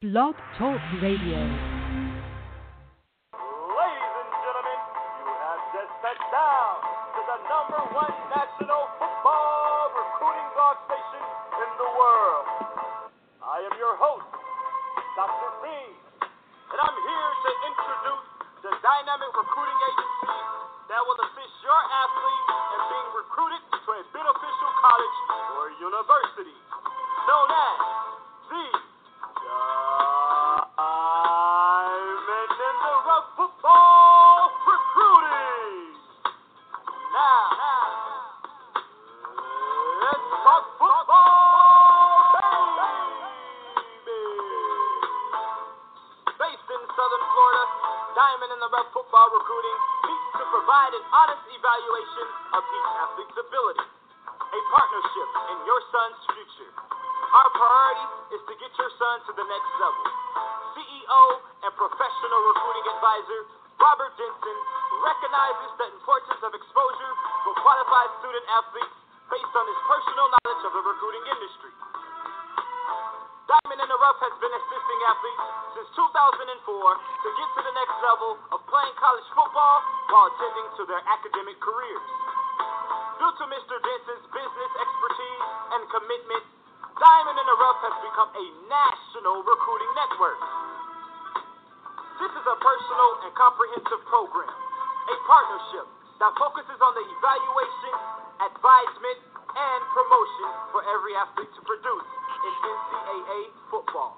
Blog Talk Radio. Ladies and gentlemen, you have just sat down to the number one national football recruiting blog station in the world. I am your host, Dr. Reed, and I'm here to introduce the dynamic recruiting agency that will assist your athlete in being recruited to a beneficial college or university, known as the honest evaluation of each athlete's ability, a partnership in your son's future. Our priority is to get your son to the next level. CEO and professional recruiting advisor Robert Denson recognizes the importance of exposure for qualified student athletes based on his personal knowledge of the recruiting industry. Diamond in the Rough has been assisting athletes since 2004 to get to the next level of playing college football while attending to their academic careers. Due to Mr. Denson's business expertise and commitment, Diamond in the Rough has become a national recruiting network. This is a personal and comprehensive program, a partnership that focuses on the evaluation, advisement, and promotion for every athlete to produce in NCAA football.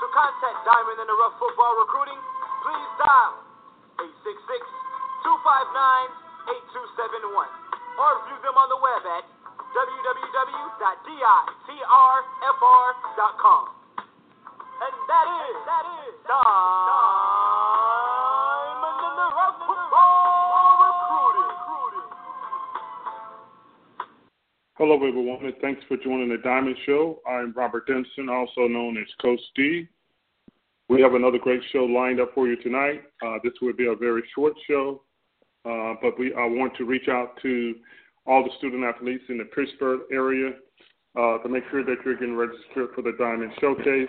To contact Diamond and the Rough Football Recruiting, please dial 866-259-8271 or view them on the web at www.ditrfr.com. And that is, that is Diamond Hello, everyone, and thanks for joining the Diamond Show. I'm Robert Denson, also known as Coach D. We have another great show lined up for you tonight. Uh, this will be a very short show, uh, but we I want to reach out to all the student athletes in the Pittsburgh area uh, to make sure that you're getting registered for the Diamond Showcase.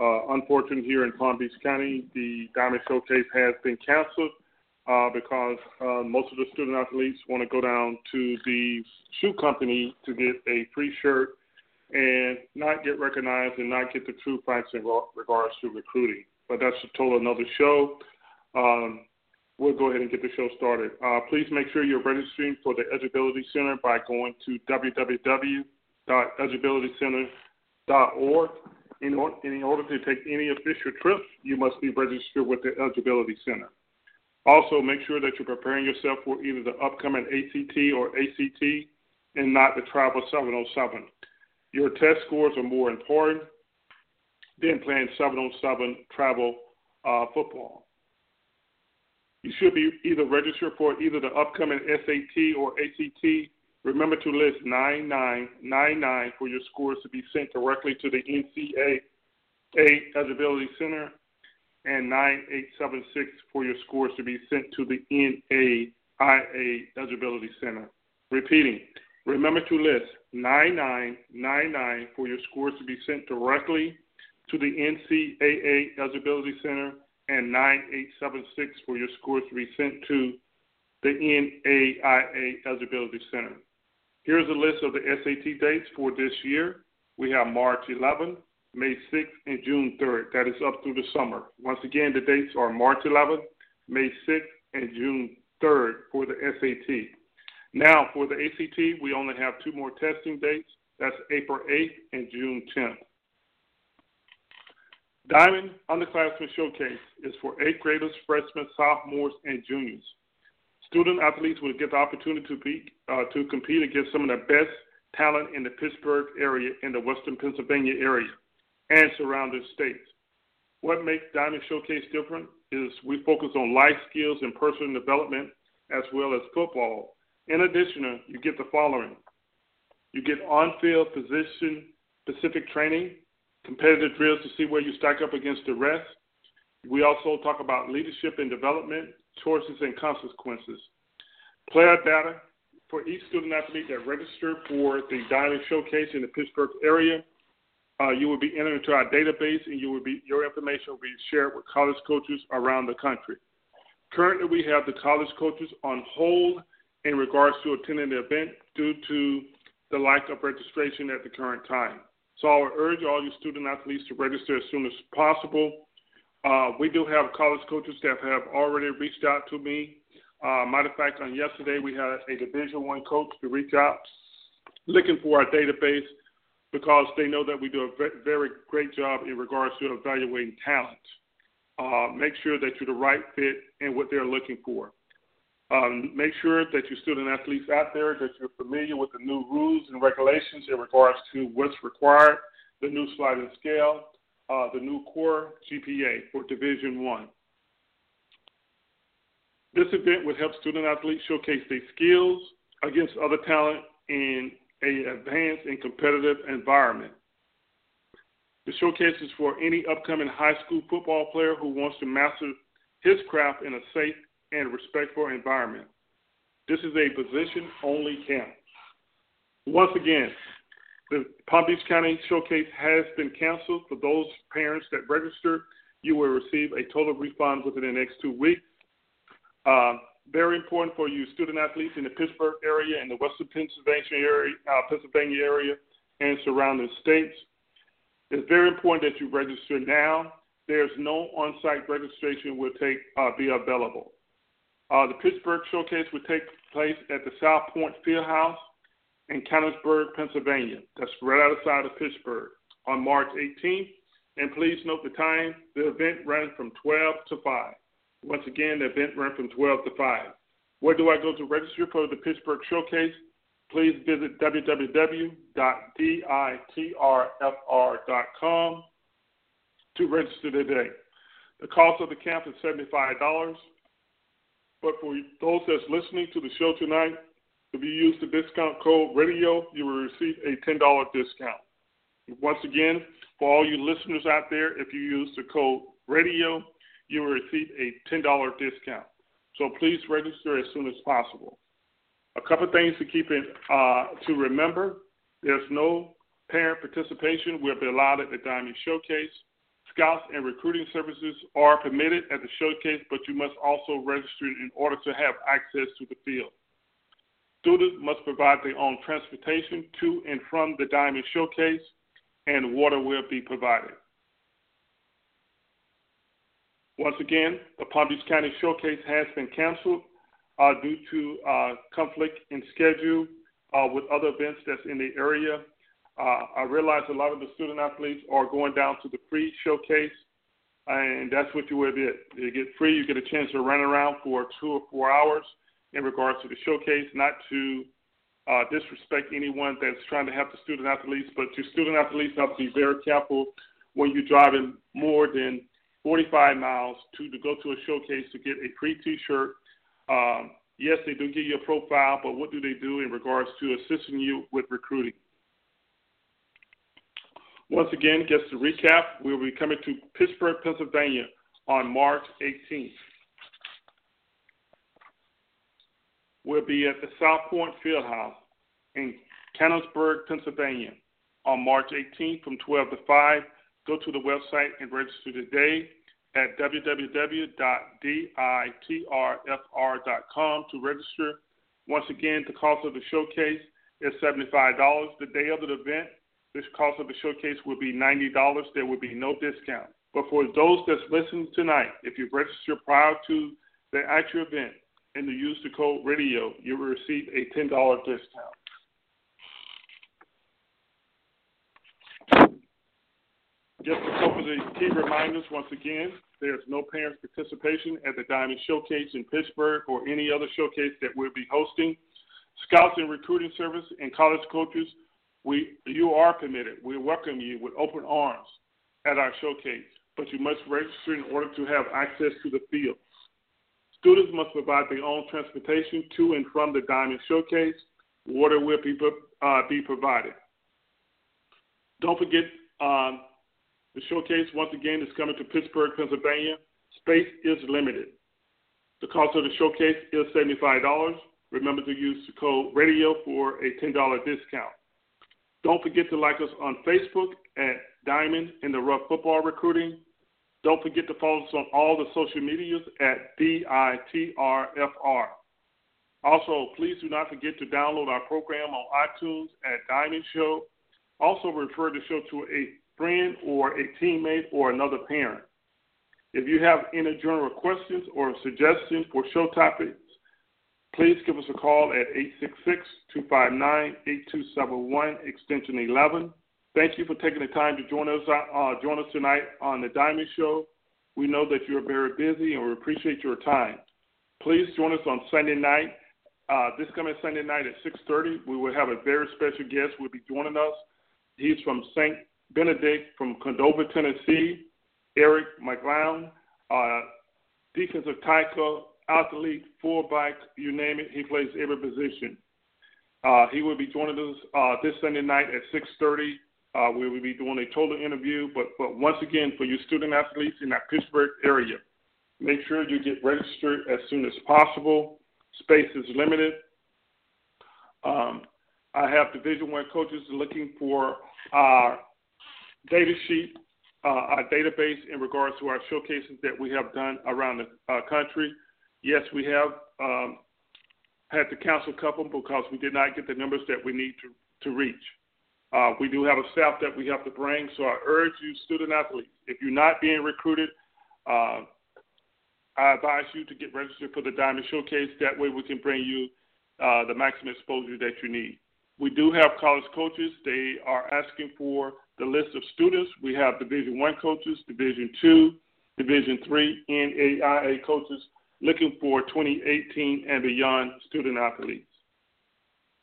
Uh, unfortunately, here in Palm Beach County, the Diamond Showcase has been canceled uh, because uh, most of the student athletes want to go down to the shoe company to get a free shirt and not get recognized and not get the true facts in regards to recruiting. But that's a total another show. Um, we'll go ahead and get the show started. Uh, please make sure you're registering for the Eligibility Center by going to www.eligibilitycenter.org. In, in order to take any official trips, you must be registered with the Eligibility Center. Also, make sure that you're preparing yourself for either the upcoming ACT or ACT and not the Travel 707. Your test scores are more important than playing 707 travel uh, football. You should be either registered for either the upcoming SAT or ACT. Remember to list 9999 for your scores to be sent directly to the NCAA Eligibility Center and 9876 for your scores to be sent to the NAIA Eligibility Center. Repeating, remember to list 9999 for your scores to be sent directly to the NCAA Eligibility Center and 9876 for your scores to be sent to the NAIA Eligibility Center. Here's a list of the SAT dates for this year. We have March 11th, May 6th, and June 3rd. That is up through the summer. Once again, the dates are March 11th, May 6th, and June 3rd for the SAT. Now, for the ACT, we only have two more testing dates. That's April 8th and June 10th. Diamond Underclassmen Showcase is for eighth graders, freshmen, sophomores, and juniors. Student athletes will get the opportunity to, be, uh, to compete against some of the best talent in the Pittsburgh area and the Western Pennsylvania area and surrounding states. What makes Diamond Showcase different is we focus on life skills and personal development as well as football. In addition, uh, you get the following. You get on-field position specific training, competitive drills to see where you stack up against the rest. We also talk about leadership and development, choices and consequences. Player data for each student athlete that registered for the Diamond Showcase in the Pittsburgh area uh, you will be entered into our database, and you will be your information will be shared with college coaches around the country. Currently, we have the college coaches on hold in regards to attending the event due to the lack of registration at the current time. So I would urge all your student athletes to register as soon as possible. Uh, we do have college coaches that have already reached out to me. Uh, matter of fact, on yesterday we had a Division One coach to reach out, looking for our database because they know that we do a very great job in regards to evaluating talent. Uh, make sure that you're the right fit and what they're looking for. Um, make sure that your student athletes out there that you're familiar with the new rules and regulations in regards to what's required, the new sliding scale, uh, the new core GPA for Division One. This event would help student athletes showcase their skills against other talent in a advanced and competitive environment. The showcase is for any upcoming high school football player who wants to master his craft in a safe and respectful environment. This is a position only camp. Once again, the Palm Beach County Showcase has been canceled. For those parents that registered, you will receive a total refund within the next two weeks. Uh, very important for you student athletes in the Pittsburgh area and the Western Pennsylvania area, uh, Pennsylvania area and surrounding states. It's very important that you register now. There's no on-site registration will take uh, be available. Uh, the Pittsburgh Showcase will take place at the Southpointe Fieldhouse in Canonsburg, Pennsylvania. That's right outside of Pittsburgh on March 18th. And please note the time. The event runs from 12 to 5. Once again, the event runs from 12 to 5. Where do I go to register for the Pittsburgh Showcase? Please visit www.ditrfr.com to register today. The cost of the camp is $75. But for those that's listening to the show tonight, if you use the discount code radio, you will receive a $10 discount. Once again, for all you listeners out there, if you use the code radio, you will receive a $10 discount. So please register as soon as possible. A couple of things to keep in uh, to remember: there's no parent participation will be allowed at the Diamond Showcase. Scouts and recruiting services are permitted at the showcase, but you must also register in order to have access to the field. Students must provide their own transportation to and from the Diamond Showcase, and water will be provided. Once again, the Palm Beach County Showcase has been canceled uh, due to uh, conflict in schedule uh, with other events that's in the area. Uh, I realize a lot of the student athletes are going down to the free showcase, and that's what you will get. You get free, you get a chance to run around for two or four hours in regards to the showcase, not to uh, disrespect anyone that's trying to help the student athletes, but your student athletes have to be very careful when you're driving more than 45 miles to, to go to a showcase to get a free T-shirt. Um, yes, they do give you a profile, but what do they do in regards to assisting you with recruiting? Once again, just to recap, we will be coming to Pittsburgh, Pennsylvania on March 18th. We'll be at the Southpointe Fieldhouse in Canonsburg, Pennsylvania on March 18th from 12 to 5. Go to the website and register today at www.ditrfr.com to register. Once again, the cost of the showcase is $75. The day of the event, this cost of the showcase will be $90. There will be no discount. But for those that's listening tonight, if you register prior to the actual event and you use the code radio, you will receive a $10 discount. Just a couple of the key reminders once again, there's no parents' participation at the Diamond Showcase in Pittsburgh or any other showcase that we'll be hosting. Scouts and recruiting service and college coaches we, you are permitted. We welcome you with open arms at our showcase, but you must register in order to have access to the field. Students must provide their own transportation to and from the Diamond Showcase. Water will be, uh, be provided. Don't forget, um, the showcase once again is coming to Pittsburgh, Pennsylvania. Space is limited. The cost of the showcase is $75. Remember to use the code radio for a $10 discount. Don't forget to like us on Facebook at Diamond in the Rough Football Recruiting. Don't forget to follow us on all the social medias at DITRFR. Also, please do not forget to download our program on iTunes at Diamond Show. Also, refer the show to a friend or a teammate or another parent. If you have any general questions or suggestions for show topics, please give us a call at 866-259-8271, extension 11. Thank you for taking the time to join us uh, join us tonight on the Diamond Show. We know that you're very busy, and we appreciate your time. Please join us on Sunday night. Uh, this coming Sunday night at 6:30, we will have a very special guest. Will be joining us. He's from St. Benedict from Cordova, Tennessee. Eric McGlown, uh, defensive tackle, athlete, fullback, you name it. He plays every position. Uh, he will be joining us uh, this Sunday night at 6:30. Uh, we will be doing a total interview, but but once again, for you student athletes in that Pittsburgh area, make sure you get registered as soon as possible. Space is limited. Um, I have Division One coaches looking for our data sheet, uh, our database in regards to our showcases that we have done around the uh, country. Yes, we have um, had to cancel a couple because we did not get the numbers that we need to, to reach. Uh, we do have a staff that we have to bring, so I urge you, student athletes, if you're not being recruited, uh, I advise you to get registered for the Diamond Showcase. That way, we can bring you uh, the maximum exposure that you need. We do have college coaches. They are asking for the list of students. We have Division One coaches, Division Two, Division Three, NAIA coaches looking for 2018 and beyond student athletes.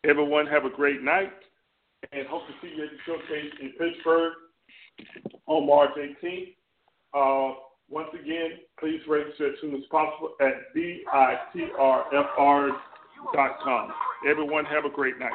Everyone have a great night and hope to see you at the showcase in Pittsburgh on March 18th. Uh, once again, please register as soon as possible at ditrfr.com. Everyone have a great night.